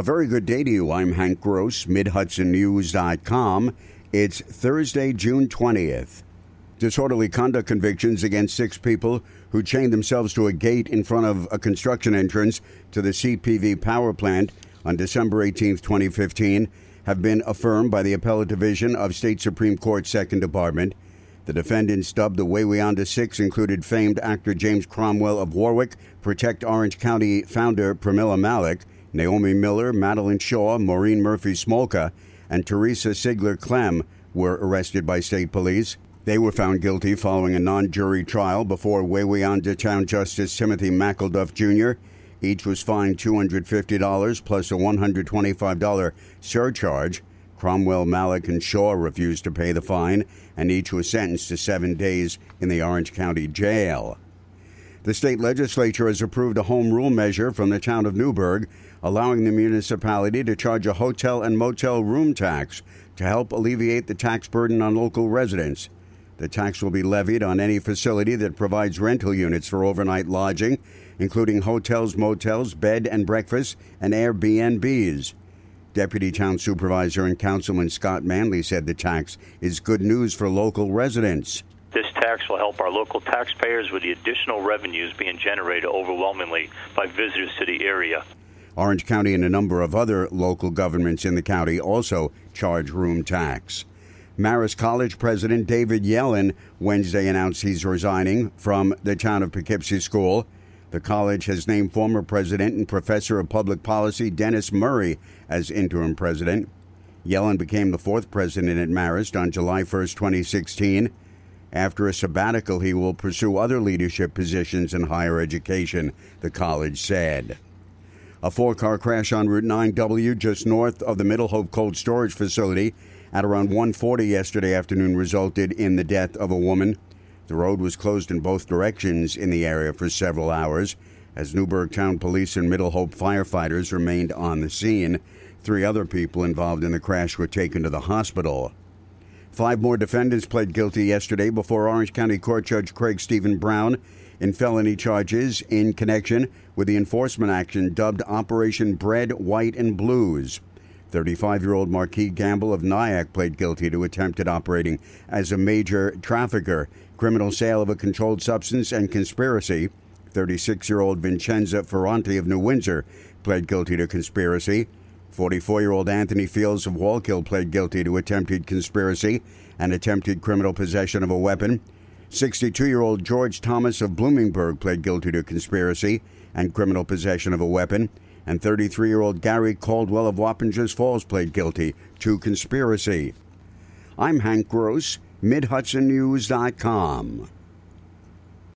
A very good day to you. I'm Hank Gross, MidHudsonNews.com. It's Thursday, June 20th. Disorderly conduct convictions against six people who chained themselves to a gate in front of a construction entrance to the CPV power plant on December 18, 2015, have been affirmed by the Appellate Division of State Supreme Court Second Department. The defendants, dubbed the Wawayanda Six, included famed actor James Cromwell of Warwick, Protect Orange County founder Pramila Malik, Naomi Miller, Madeline Shaw, Maureen Murphy Smolka, and Teresa Sigler Clem were arrested by state police. They were found guilty following a non jury trial before Wawayanda Town Justice Timothy McElduff Jr. Each was fined $250 plus a $125 surcharge. Cromwell, Malik, and Shaw refused to pay the fine, and each was sentenced to seven days in the Orange County Jail. The state legislature has approved a home rule measure from the town of Newburgh, allowing the municipality to charge a hotel and motel room tax to help alleviate the tax burden on local residents. The tax will be levied on any facility that provides rental units for overnight lodging, including hotels, motels, bed and breakfast, and Airbnbs. Deputy Town Supervisor and Councilman Scott Manley said the tax is good news for local residents. This tax will help our local taxpayers with the additional revenues being generated overwhelmingly by visitors to the area. Orange County and a number of other local governments in the county also charge room tax. Marist College President David Yellen Wednesday announced he's resigning from the town of Poughkeepsie School. The college has named former president and professor of public policy Dennis Murray as interim president. Yellen became the fourth president at Marist on July 1, 2016. After a sabbatical, he will pursue other leadership positions in higher education, the college said. A four car crash on Route 9W just north of the Middle Hope Cold Storage Facility at around 1:40 yesterday afternoon resulted in the death of a woman. The road was closed in both directions in the area for several hours as Newburgh Town Police and Middle Hope firefighters remained on the scene. Three other people involved in the crash were taken to the hospital. Five more defendants pled guilty yesterday before Orange County Court Judge Craig Stephen Brown in felony charges in connection with the enforcement action dubbed Operation Bread, White, and Blues. 35 year old Marquis Gamble of Nyack pled guilty to attempted operating as a major trafficker criminal sale of a controlled substance, and conspiracy. 36 year old Vincenza Ferranti of New Windsor pled guilty to conspiracy. 44 year old Anthony Fields of Wallkill pled guilty to attempted conspiracy and attempted criminal possession of a weapon. 62 year old George Thomas of Bloomingburg pled guilty to conspiracy and criminal possession of a weapon. And 33 year old Gary Caldwell of Wappingers Falls pled guilty to conspiracy. I'm Hank Gross. MidHudsonNews.com.